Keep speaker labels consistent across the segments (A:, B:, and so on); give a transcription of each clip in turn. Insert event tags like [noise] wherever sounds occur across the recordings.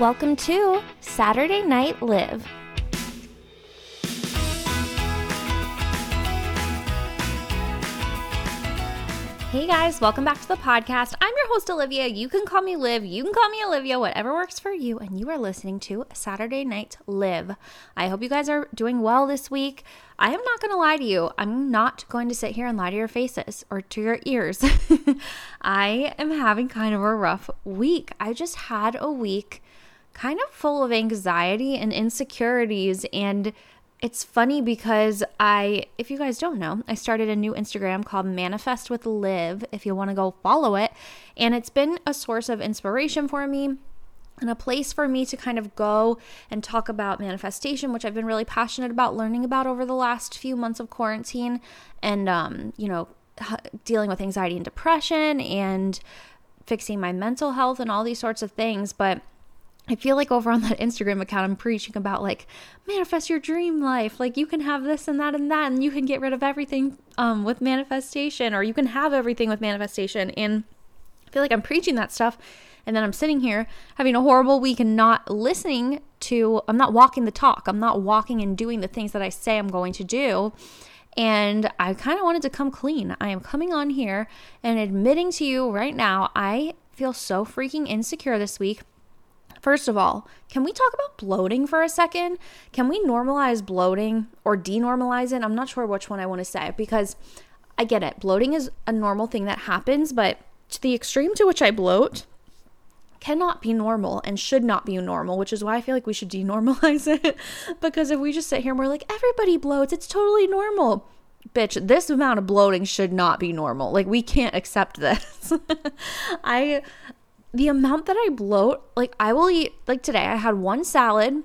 A: Welcome to Saturday Night Liv. Hey guys, welcome back to the podcast. I'm your host, Olivia. You can call me Liv, you can call me Olivia, whatever works for you. And you are listening to Saturday Night Liv. I hope you guys are doing well this week. I am not going to lie to you. I'm not going to sit here and lie to your faces or to your ears. [laughs] I am having kind of a rough week. I just had a week kind of full of anxiety and insecurities and it's funny because I, if you guys don't know, I started a new Instagram called Manifest with Liv if you want to go follow it. And it's been a source of inspiration for me and a place for me to kind of go and talk about manifestation, which I've been really passionate about learning about over the last few months of quarantine and, um, you know, dealing with anxiety and depression and fixing my mental health and all these sorts of things. But I feel like over on that Instagram account, I'm preaching about like manifest your dream life. Like you can have this and that and that, and you can get rid of everything um, with manifestation, or you can have everything with manifestation. And I feel like I'm preaching that stuff. And then I'm sitting here having a horrible week and not listening to, I'm not walking the talk. I'm not walking and doing the things that I say I'm going to do. And I kind of wanted to come clean. I am coming on here and admitting to you right now, I feel so freaking insecure this week First of all, can we talk about bloating for a second? Can we normalize bloating or denormalize it? I'm not sure which one I want to say because I get it. Bloating is a normal thing that happens, but to the extreme to which I bloat cannot be normal and should not be normal, which is why I feel like we should [laughs] denormalize it. because if we just sit here and we're like, everybody bloats, it's totally normal. Bitch, this amount of bloating should not be normal. Like, we can't accept this. [laughs] I the amount that I bloat, like I will eat, like today, I had one salad,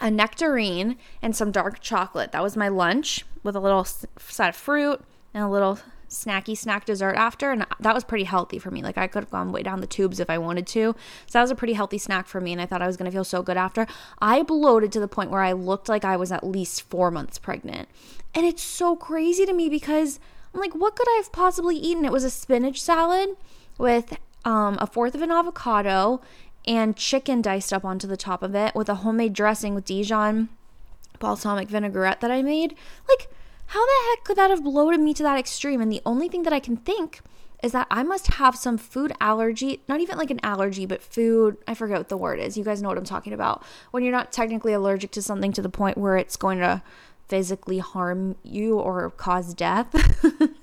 A: a nectarine, and some dark chocolate. That was my lunch with a little side of fruit and a little snacky snack dessert after. And that was pretty healthy for me. Like I could have gone way down the tubes if I wanted to. So that was a pretty healthy snack for me. And I thought I was going to feel so good after. I bloated to the point where I looked like I was at least four months pregnant. And it's so crazy to me because I'm like, what could I have possibly eaten? It was a spinach salad with um, a fourth of an avocado, and chicken diced up onto the top of it with a homemade dressing with Dijon balsamic vinaigrette that I made. Like, how the heck could that have bloated me to that extreme? And the only thing that I can think is that I must have some food allergy, not even like an allergy, but food, I forget what the word is. You guys know what I'm talking about. When you're not technically allergic to something to the point where it's going to physically harm you or cause death,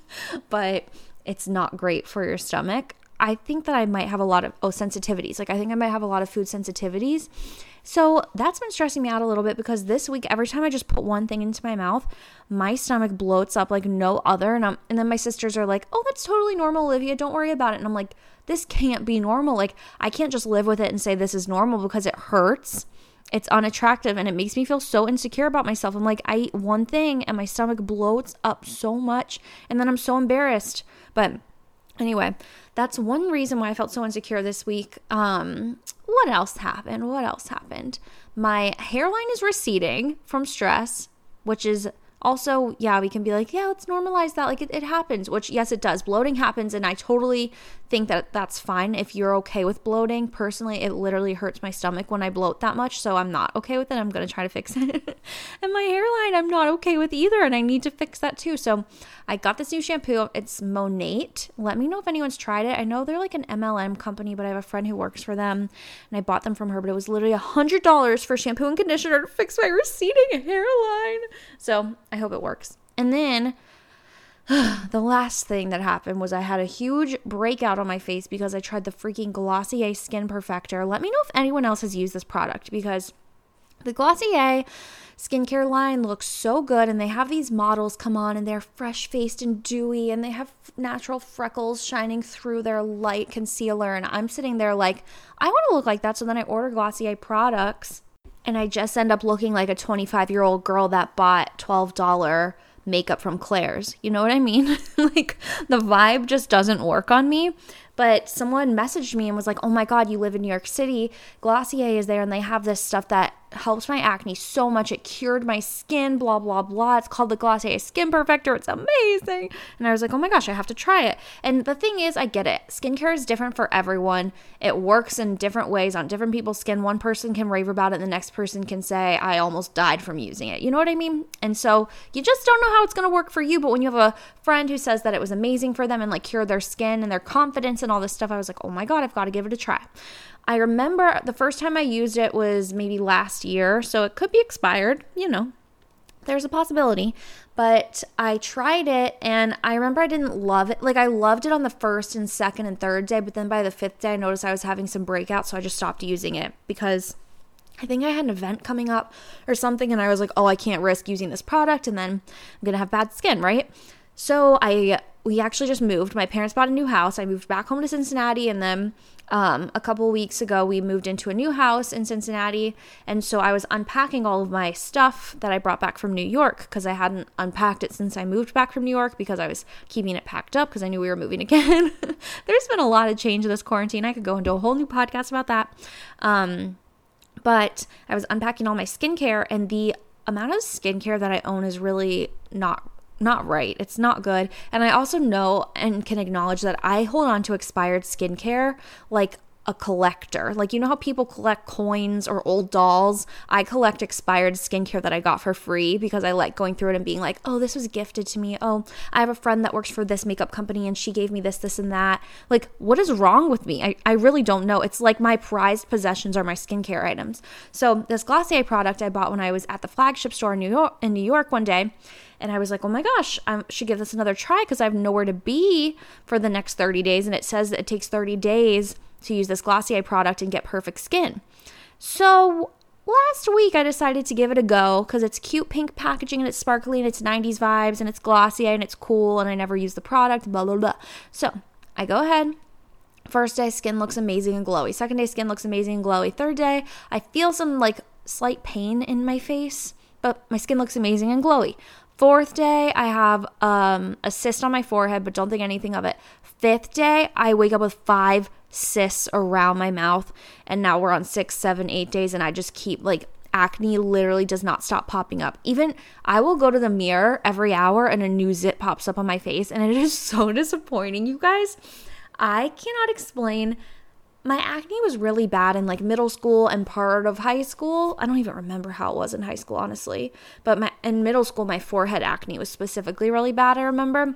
A: [laughs] but it's not great for your stomach. I think that I might have a lot of oh sensitivities. Like I think I might have a lot of food sensitivities. So that's been stressing me out a little bit because this week every time I just put one thing into my mouth, my stomach bloats up like no other and I'm and then my sisters are like, "Oh, that's totally normal, Olivia. Don't worry about it." And I'm like, "This can't be normal. Like I can't just live with it and say this is normal because it hurts." It's unattractive and it makes me feel so insecure about myself. I'm like, I eat one thing and my stomach bloats up so much and then I'm so embarrassed. But Anyway, that's one reason why I felt so insecure this week. Um, what else happened? What else happened? My hairline is receding from stress, which is also, yeah, we can be like, yeah, let's normalize that. Like it, it happens, which, yes, it does. Bloating happens. And I totally think that that's fine if you're okay with bloating. Personally, it literally hurts my stomach when I bloat that much. So I'm not okay with it. I'm going to try to fix [laughs] it. and my hairline, I'm not okay with either. And I need to fix that too. So I got this new shampoo. It's Monat. Let me know if anyone's tried it. I know they're like an MLM company, but I have a friend who works for them and I bought them from her. But it was literally a $100 for shampoo and conditioner to fix my receding hairline. So I hope it works. And then [sighs] the last thing that happened was I had a huge breakout on my face because I tried the freaking Glossier Skin Perfector. Let me know if anyone else has used this product because the Glossier skincare line looks so good and they have these models come on and they're fresh faced and dewy and they have natural freckles shining through their light concealer and I'm sitting there like I want to look like that so then I order Glossier products and I just end up looking like a 25 year old girl that bought $12 makeup from Claire's. You know what I mean? [laughs] like the vibe just doesn't work on me. But someone messaged me and was like, "Oh my god, you live in New York City. Glossier is there and they have this stuff that helps my acne so much. It cured my skin, blah, blah, blah. It's called the Glossier Skin Perfector. It's amazing. And I was like, oh my gosh, I have to try it. And the thing is, I get it. Skincare is different for everyone. It works in different ways on different people's skin. One person can rave about it, and the next person can say, I almost died from using it. You know what I mean? And so you just don't know how it's going to work for you. But when you have a friend who says that it was amazing for them and like cured their skin and their confidence and all this stuff, I was like, oh my God, I've got to give it a try. I remember the first time I used it was maybe last year, so it could be expired, you know. There's a possibility, but I tried it and I remember I didn't love it. Like I loved it on the first and second and third day, but then by the fifth day I noticed I was having some breakouts, so I just stopped using it because I think I had an event coming up or something and I was like, "Oh, I can't risk using this product and then I'm going to have bad skin, right?" So I we actually just moved. My parents bought a new house. I moved back home to Cincinnati and then um, a couple weeks ago, we moved into a new house in Cincinnati. And so I was unpacking all of my stuff that I brought back from New York because I hadn't unpacked it since I moved back from New York because I was keeping it packed up because I knew we were moving [laughs] again. There's been a lot of change in this quarantine. I could go into a whole new podcast about that. Um, but I was unpacking all my skincare, and the amount of skincare that I own is really not not right. It's not good. And I also know and can acknowledge that I hold on to expired skincare like a collector. Like, you know how people collect coins or old dolls? I collect expired skincare that I got for free because I like going through it and being like, oh, this was gifted to me. Oh, I have a friend that works for this makeup company and she gave me this, this, and that. Like, what is wrong with me? I, I really don't know. It's like my prized possessions are my skincare items. So, this Glossier product I bought when I was at the flagship store in New York, in New York one day and I was like, oh my gosh, I should give this another try because I have nowhere to be for the next 30 days. And it says that it takes 30 days to use this Glossier product and get perfect skin. So last week I decided to give it a go because it's cute pink packaging and it's sparkly and it's 90s vibes and it's glossy and it's cool and I never use the product, blah, blah, blah. So I go ahead. First day, skin looks amazing and glowy. Second day, skin looks amazing and glowy. Third day, I feel some like slight pain in my face, but my skin looks amazing and glowy. Fourth day, I have um, a cyst on my forehead, but don't think anything of it. Fifth day, I wake up with five cysts around my mouth, and now we're on six, seven, eight days, and I just keep like acne literally does not stop popping up. Even I will go to the mirror every hour and a new zit pops up on my face, and it is [laughs] so disappointing, you guys. I cannot explain my acne was really bad in like middle school and part of high school. I don't even remember how it was in high school, honestly. But my, in middle school, my forehead acne was specifically really bad, I remember.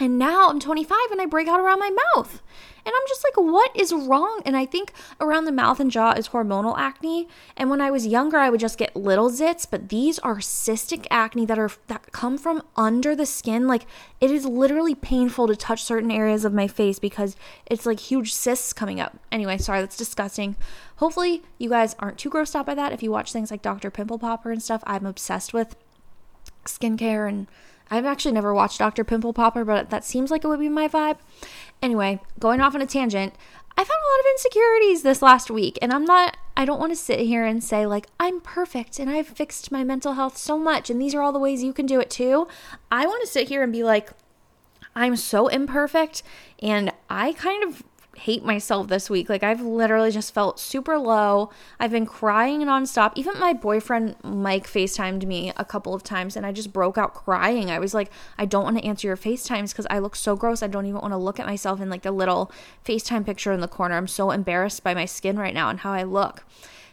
A: And now I'm 25 and I break out around my mouth. And I'm just like, what is wrong? And I think around the mouth and jaw is hormonal acne. And when I was younger, I would just get little zits, but these are cystic acne that are that come from under the skin. Like it is literally painful to touch certain areas of my face because it's like huge cysts coming up. Anyway, sorry, that's disgusting. Hopefully, you guys aren't too grossed out by that. If you watch things like Dr. Pimple Popper and stuff, I'm obsessed with skincare and I've actually never watched Dr. Pimple Popper, but that seems like it would be my vibe. Anyway, going off on a tangent, I found a lot of insecurities this last week, and I'm not, I don't want to sit here and say, like, I'm perfect and I've fixed my mental health so much, and these are all the ways you can do it too. I want to sit here and be like, I'm so imperfect, and I kind of hate myself this week. Like I've literally just felt super low. I've been crying nonstop. Even my boyfriend Mike FaceTimed me a couple of times and I just broke out crying. I was like, I don't want to answer your FaceTimes because I look so gross. I don't even want to look at myself in like the little FaceTime picture in the corner. I'm so embarrassed by my skin right now and how I look.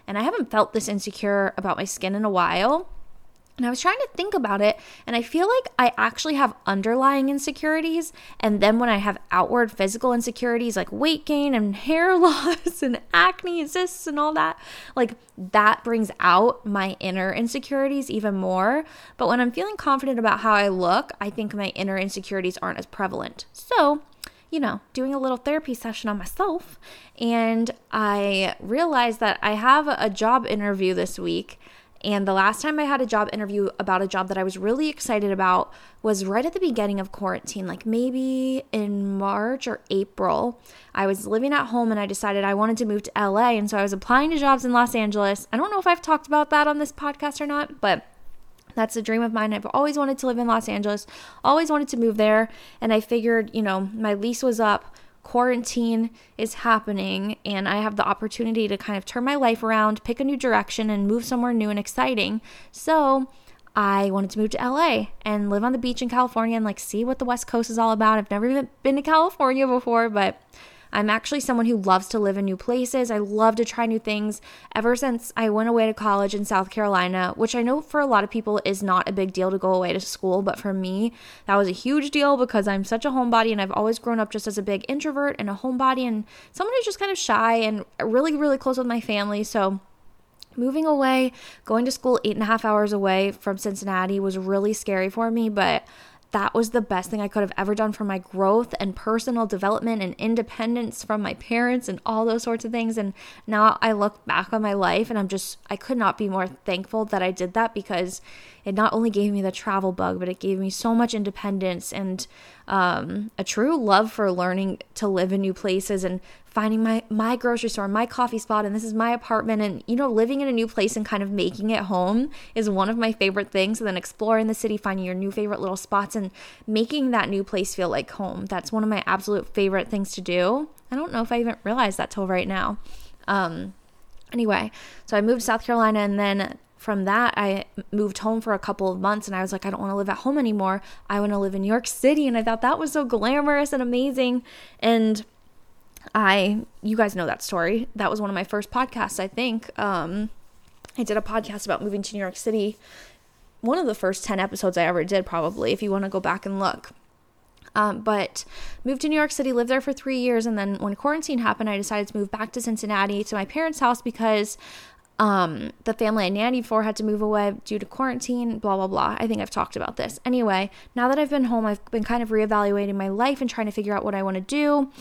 A: And I haven't felt this insecure about my skin in a while. And I was trying to think about it, and I feel like I actually have underlying insecurities. And then when I have outward physical insecurities like weight gain and [laughs] hair loss and acne and cysts and all that, like that brings out my inner insecurities even more. But when I'm feeling confident about how I look, I think my inner insecurities aren't as prevalent. So, you know, doing a little therapy session on myself, and I realized that I have a job interview this week and the last time I had a job interview about a job that I was really excited about was right at the beginning of quarantine, like maybe in March or April. I was living at home and I decided I wanted to move to LA. And so I was applying to jobs in Los Angeles. I don't know if I've talked about that on this podcast or not, but that's a dream of mine. I've always wanted to live in Los Angeles, always wanted to move there. And I figured, you know, my lease was up quarantine is happening and I have the opportunity to kind of turn my life around, pick a new direction, and move somewhere new and exciting. So, I wanted to move to LA and live on the beach in California and like see what the West Coast is all about. I've never even been to California before, but I'm actually someone who loves to live in new places. I love to try new things. Ever since I went away to college in South Carolina, which I know for a lot of people is not a big deal to go away to school, but for me, that was a huge deal because I'm such a homebody and I've always grown up just as a big introvert and a homebody and someone who's just kind of shy and really, really close with my family. So, moving away, going to school eight and a half hours away from Cincinnati was really scary for me, but that was the best thing I could have ever done for my growth and personal development and independence from my parents and all those sorts of things. And now I look back on my life and I'm just, I could not be more thankful that I did that because it not only gave me the travel bug, but it gave me so much independence and um, a true love for learning to live in new places and finding my my grocery store, my coffee spot, and this is my apartment. And you know, living in a new place and kind of making it home is one of my favorite things. And then exploring the city, finding your new favorite little spots, and making that new place feel like home. That's one of my absolute favorite things to do. I don't know if I even realized that till right now. Um, anyway, so I moved to South Carolina, and then from that, I moved home for a couple of months and I was like, I don't want to live at home anymore. I want to live in New York City. And I thought that was so glamorous and amazing. And I, you guys know that story. That was one of my first podcasts, I think. Um, I did a podcast about moving to New York City. One of the first 10 episodes I ever did, probably, if you want to go back and look. Um, but moved to New York City, lived there for three years, and then when quarantine happened, I decided to move back to Cincinnati to my parents' house because um, the family I nannied for had to move away due to quarantine, blah, blah, blah. I think I've talked about this. Anyway, now that I've been home, I've been kind of reevaluating my life and trying to figure out what I want to do.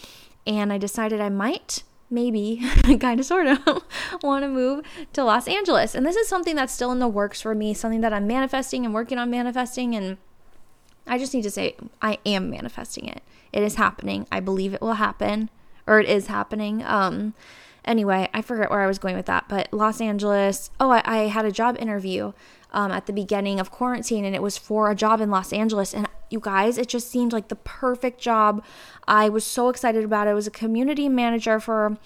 A: And I decided I might, maybe, [laughs] kind of sort of, [laughs] want to move to Los Angeles. And this is something that's still in the works for me, something that I'm manifesting and working on manifesting. And I just need to say, I am manifesting it. It is happening. I believe it will happen, or it is happening. Um, Anyway, I forget where I was going with that, but Los Angeles. Oh, I, I had a job interview um, at the beginning of quarantine, and it was for a job in Los Angeles. And you guys, it just seemed like the perfect job. I was so excited about it. I was a community manager for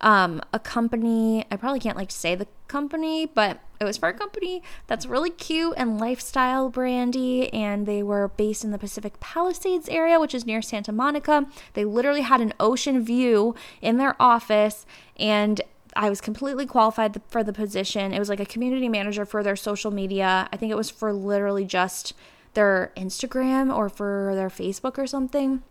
A: um, a company. I probably can't like say the company, but it was for a company that's really cute and lifestyle brandy, and they were based in the Pacific Palisades area, which is near Santa Monica. They literally had an ocean view in their office, and I was completely qualified for the position. It was like a community manager for their social media. I think it was for literally just their Instagram or for their Facebook or something.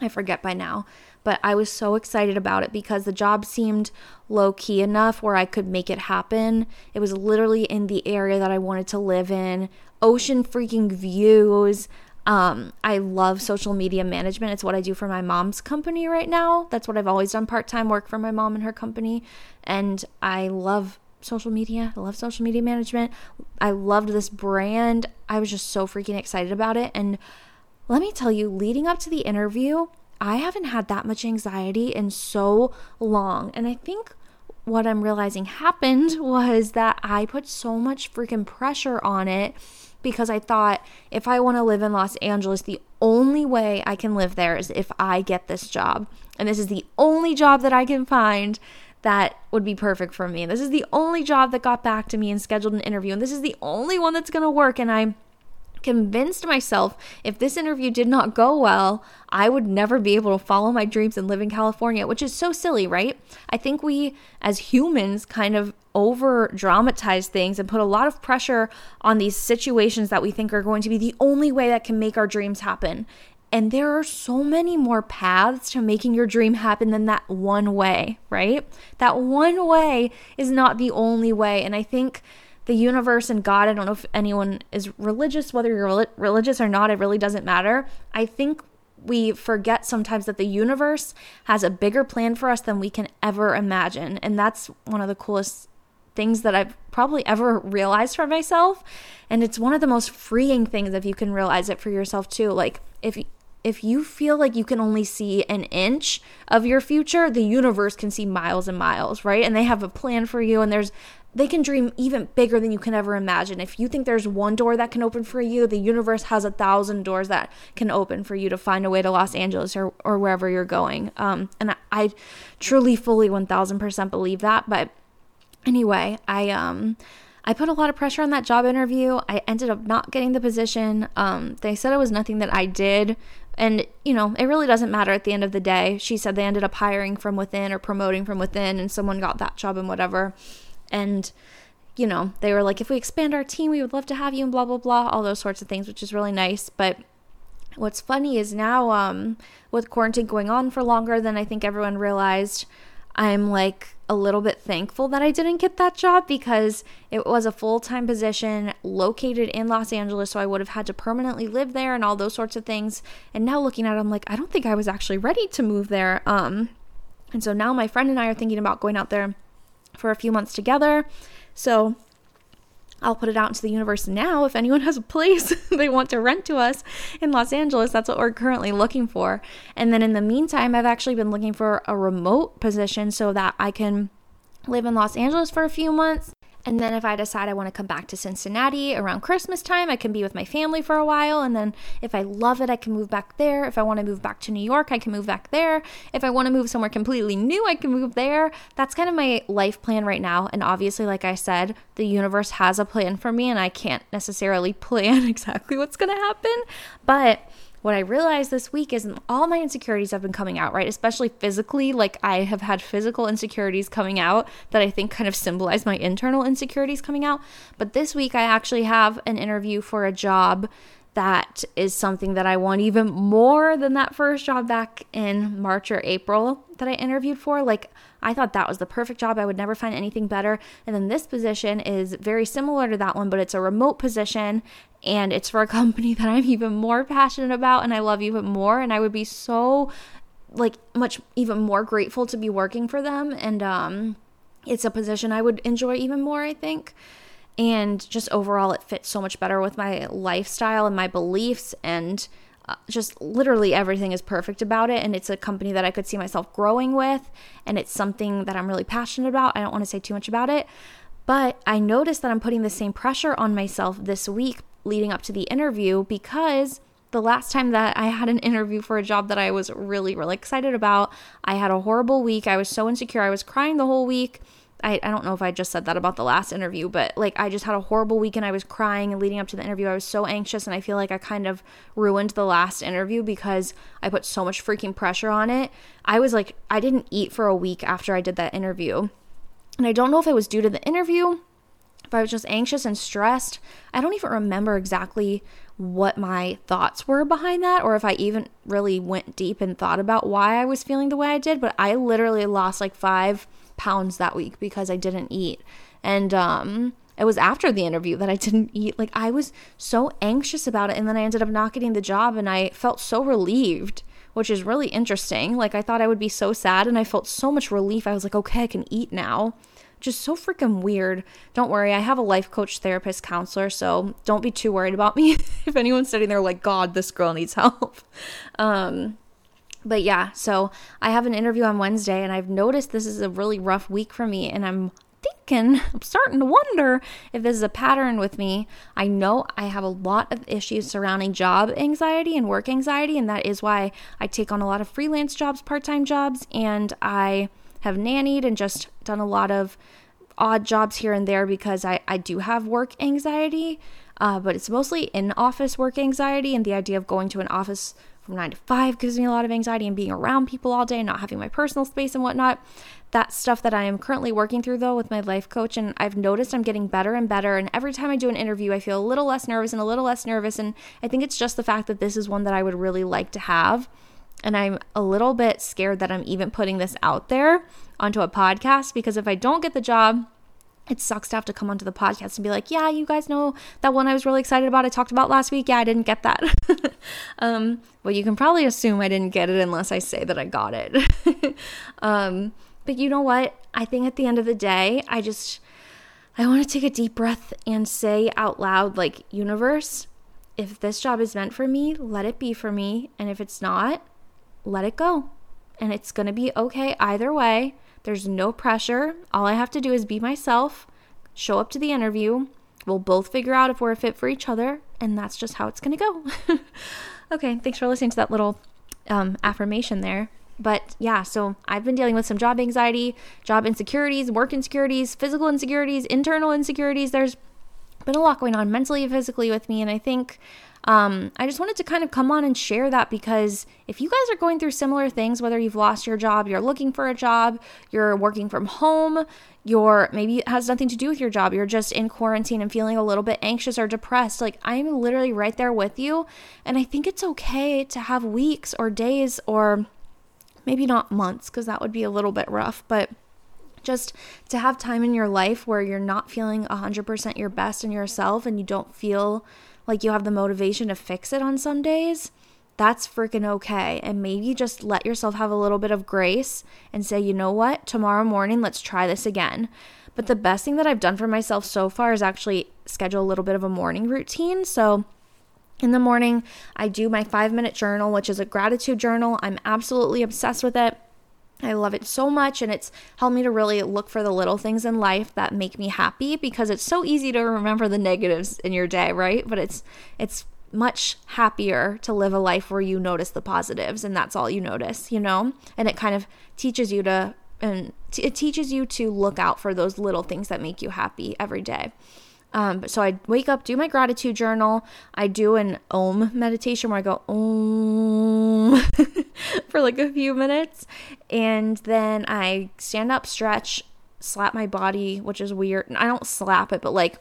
A: I forget by now, but I was so excited about it because the job seemed low key enough where I could make it happen. It was literally in the area that I wanted to live in, ocean freaking views. Um, I love social media management. It's what I do for my mom's company right now. That's what I've always done part time work for my mom and her company. And I love social media. I love social media management. I loved this brand. I was just so freaking excited about it. And let me tell you, leading up to the interview, I haven't had that much anxiety in so long. And I think what I'm realizing happened [laughs] was that I put so much freaking pressure on it because I thought if I want to live in Los Angeles, the only way I can live there is if I get this job. And this is the only job that I can find that would be perfect for me. This is the only job that got back to me and scheduled an interview. And this is the only one that's going to work. And I convinced myself if this interview did not go well, I would never be able to follow my dreams and live in California, which is so silly, right? I think we as humans kind of over dramatize things and put a lot of pressure on these situations that we think are going to be the only way that can make our dreams happen. And there are so many more paths to making your dream happen than that one way, right? That one way is not the only way. And I think the universe and God, I don't know if anyone is religious, whether you're religious or not, it really doesn't matter. I think we forget sometimes that the universe has a bigger plan for us than we can ever imagine. And that's one of the coolest things that I've probably ever realized for myself. And it's one of the most freeing things if you can realize it for yourself too. Like, if if you feel like you can only see an inch of your future, the universe can see miles and miles, right? And they have a plan for you and there's they can dream even bigger than you can ever imagine. If you think there's one door that can open for you, the universe has a thousand doors that can open for you to find a way to Los Angeles or, or wherever you're going. Um, and I, I truly, fully, 1000% believe that. But anyway, I, um, I put a lot of pressure on that job interview. I ended up not getting the position. Um, they said it was nothing that I did. And, you know, it really doesn't matter at the end of the day. She said they ended up hiring from within or promoting from within, and someone got that job and whatever. And, you know, they were like, if we expand our team, we would love to have you and blah, blah, blah, all those sorts of things, which is really nice. But what's funny is now, um, with quarantine going on for longer than I think everyone realized, I'm like a little bit thankful that I didn't get that job because it was a full time position located in Los Angeles. So I would have had to permanently live there and all those sorts of things. And now looking at it, I'm like, I don't think I was actually ready to move there. Um, and so now my friend and I are thinking about going out there for a few months together. So I'll put it out into the universe now. If anyone has a place [laughs] they want to rent to us in Los Angeles, that's what we're currently looking for. And then in the meantime, I've actually been looking for a remote position so that I can live in Los Angeles for a few months and then if I decide I want to come back to Cincinnati around Christmas time, I can be with my family for a while. And then if I love it, I can move back there. If I want to move back to New York, I can move back there. If I want to move somewhere completely new, I can move there. That's kind of my life plan right now. And obviously, like I said, the universe has a plan for me, and I can't necessarily [laughs] plan exactly what's going to happen. But what I realized this week is all my insecurities have been coming out, right? Especially physically. Like I have had physical insecurities coming out that I think kind of symbolize my internal insecurities coming out. But this week, I actually have an interview for a job that is something that I want even more than that first job back in March or April that I interviewed for. Like, I thought that was the perfect job. I would never find anything better. And then this position is very similar to that one, but it's a remote position and it's for a [laughs] company that I'm even more passionate about and I love even more. And I would be so, like, much even more grateful to be working for them. And, um, it's a position I would enjoy even more, I think and just overall it fits so much better with my lifestyle and my beliefs and just literally everything is perfect about it and it's a company that I could see myself growing with and it's something that I'm really passionate about. I don't want to say too much about it, but I noticed that I'm putting the same pressure on myself this week leading up to the interview because the last time that I had an interview for a job that I was really really excited about, I had a horrible week. I was so insecure. I was crying the whole week. I, I don't know if I just said that about the last interview, but like I just had a horrible week and I was crying and leading up to the interview. I was so anxious and I feel like I kind of ruined the last interview because I put so much freaking pressure on it. I was like, I didn't eat for a week after I did that interview. And I don't know if it was due to the interview, if I was just anxious and stressed. I don't even remember exactly what my thoughts were behind that or if I even really went deep and thought about why I was feeling the way I did, but I literally lost like five pounds that week because I didn't eat. And um, it was after the interview that I [laughs] didn't eat. Like I was so anxious about it. And then I ended up not getting the job and I felt so relieved, which is really interesting. Like I thought I would be so sad and I felt so much relief. I was like, okay, I can eat now. Just so freaking weird. Don't worry, I have a life coach, therapist, counselor, so don't be too worried about me [laughs] if anyone's sitting there like, God, this girl needs help. [laughs] Um, but yeah, so I have an interview on Wednesday, and I've noticed this is a really rough week for me, and I'm thinking, [laughs] I'm starting to wonder if this is a pattern with me. I know I have a lot of issues surrounding job anxiety and work anxiety, and that is why I take on a lot of freelance jobs, part time jobs, and I have nannied and just done a lot of odd jobs here and there because I, I do have work anxiety. Uh, but it's mostly in office work anxiety and the idea of going to an office from nine to five gives me a lot of anxiety and being around people all day and not having my personal space and whatnot. That stuff that I am currently working through though with my life coach. And I've noticed I'm getting better and better. And every time I do an interview, I feel a little less nervous and a little less nervous. And I think it's just the fact that this is one that I would really like to have. And I'm a little bit scared that I'm even putting this out there onto a podcast because if I don't get the job, it sucks to have to come onto the podcast and be like, yeah, you guys know that one I was really excited about. I talked about last week. Yeah, I didn't get that. [laughs] um, well, you can probably assume I didn't get it unless I say that I got it. [laughs] um, but you know what? I think at the end of the day, I just, I want to take a deep breath and say out loud, like, universe, if this job is meant for me, let it be for me. And if it's not, let it go. And it's going to be okay either way. There's no pressure. All I have to do is be myself, show up to the interview. We'll both figure out if we're a fit for each other. And that's just how it's going to go. [laughs] okay. Thanks for listening to that little um, affirmation there. But yeah, so I've been dealing with some job anxiety, job insecurities, work insecurities, physical insecurities, internal insecurities. There's been a lot going on mentally and physically with me. And I think um, I just wanted to kind of come on and share that because if you guys are going through similar things, whether you've lost your job, you're looking for a job, you're working from home, you're maybe it has nothing to do with your job, you're just in quarantine and feeling a little bit anxious or depressed, like I'm literally right there with you. And I think it's okay to have weeks or days or maybe not months because that would be a little bit rough, but just to have time in your life where you're not feeling 100% your best in yourself and you don't feel like you have the motivation to fix it on some days, that's freaking okay. And maybe just let yourself have a little bit of grace and say, you know what, tomorrow morning, let's try this again. But the best thing that I've done for myself so far is actually schedule a little bit of a morning routine. So, in the morning, I do my five minute journal, which is a gratitude journal. I'm absolutely obsessed with it. I love it so much, and it's helped me to really look for the little things in life that make me happy because it's so easy to remember the negatives in your day, right? But it's it's much happier to live a life where you notice the positives and that's all you notice, you know? And it kind of teaches you to and t- it teaches you to look out for those little things that make you happy every day. Um, so I wake up, do my gratitude journal. I do an Om meditation where I go Om [laughs] for like a few minutes, and then I stand up, stretch, slap my body, which is weird. I don't slap it, but like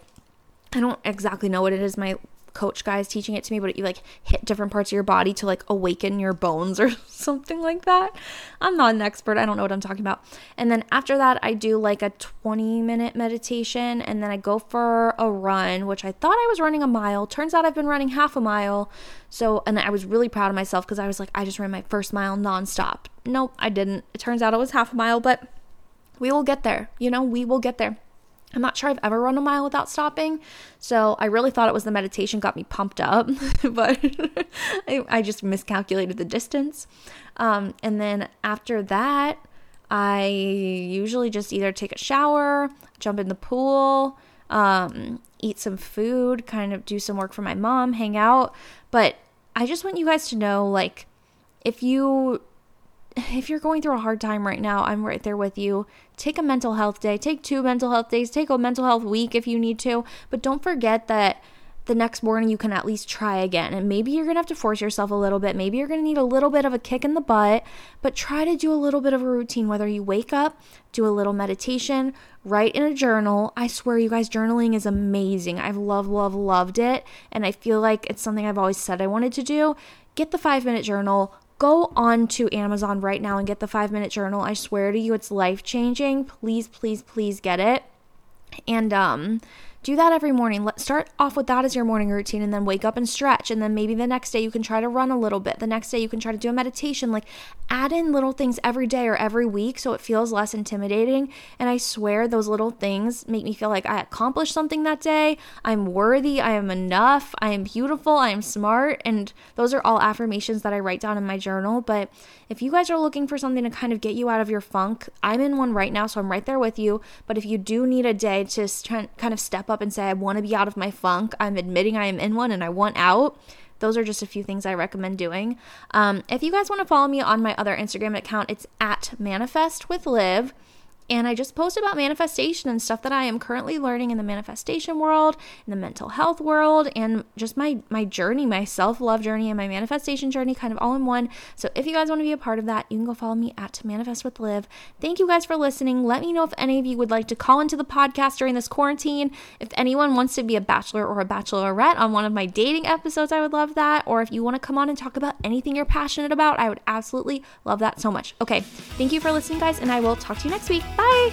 A: I don't exactly know what it is. My coach guys teaching it to me, but you like hit different parts of your body to like awaken your bones [laughs] or something like that. I'm not an expert. I don't know what I'm talking about. And then after that, I do like a 20 minute meditation and then I go for a run, which I thought I was running a mile. Turns out I've been running half a mile. So, and I was really proud of myself because I was like, I just ran my first mile nonstop. Nope, I didn't. It turns out it was half a mile, but we will get there. You know, we will get there. I'm not sure I've ever run a mile without stopping. So I really thought it was the meditation got me pumped up, [laughs] but [laughs] I, I, just miscalculated the distance. Um, and then after that, I usually just either take a shower, jump in the pool, um, eat some food, kind of do some work for my mom, hang out. But I just want you guys to know like, if you if you're going through a hard time right now, I'm right there with you. Take a mental health day, take two mental health days, take a mental health week if you need to, but don't forget that the next morning you can at least try again. And maybe you're to have to force yourself a little bit. Maybe you're to need a little bit of a kick in the butt, but try to do a little bit of a routine, whether you wake up, do a little meditation, write in a journal. I swear, you guys, journaling is amazing. I've loved, loved, loved it. And I feel like it's something I've always said I wanted to do. Get the five minute journal, go on to Amazon right now and get the five minute journal. I swear to you, it's life changing. Please, please, please get it. And um, do that every morning. Let start off with that as your morning routine and then wake up and stretch and then maybe the next day you can try to run a little bit. The next day you can try to do a meditation. Like add in little things every day or every week so it feels less intimidating. And I swear those little things make me feel like I accomplished something that day. I'm worthy, I am enough, I am beautiful, I am smart, and those are all affirmations that I write down in my journal, but if you guys are looking for something to kind of get you out of your funk, I'm in one right now, so I'm right there with you. But if you do need a day to kind of step up and say, I want to be out of my funk, I'm admitting I am in one and I want out. Those are just a few things I recommend doing. Um, if you guys want to follow me on my other Instagram account, it's at Manifest with Liv. And I just post about manifestation and stuff that I am currently learning in the manifestation world, in the mental health world, and just my my journey, my self-love journey and my manifestation journey kind of all in one. So if you guys want to be a part of that, you can go follow me at Manifest with Liv. Thank you guys for listening. Let me know if any of you would like to call into the podcast during this quarantine. If anyone wants to be a bachelor or a bachelorette on one of my dating episodes, I would love that. Or if you want to come on and talk about anything you're passionate about, I would absolutely love that so much. Okay, thank you for listening, guys, and I will talk to you next week. Bye.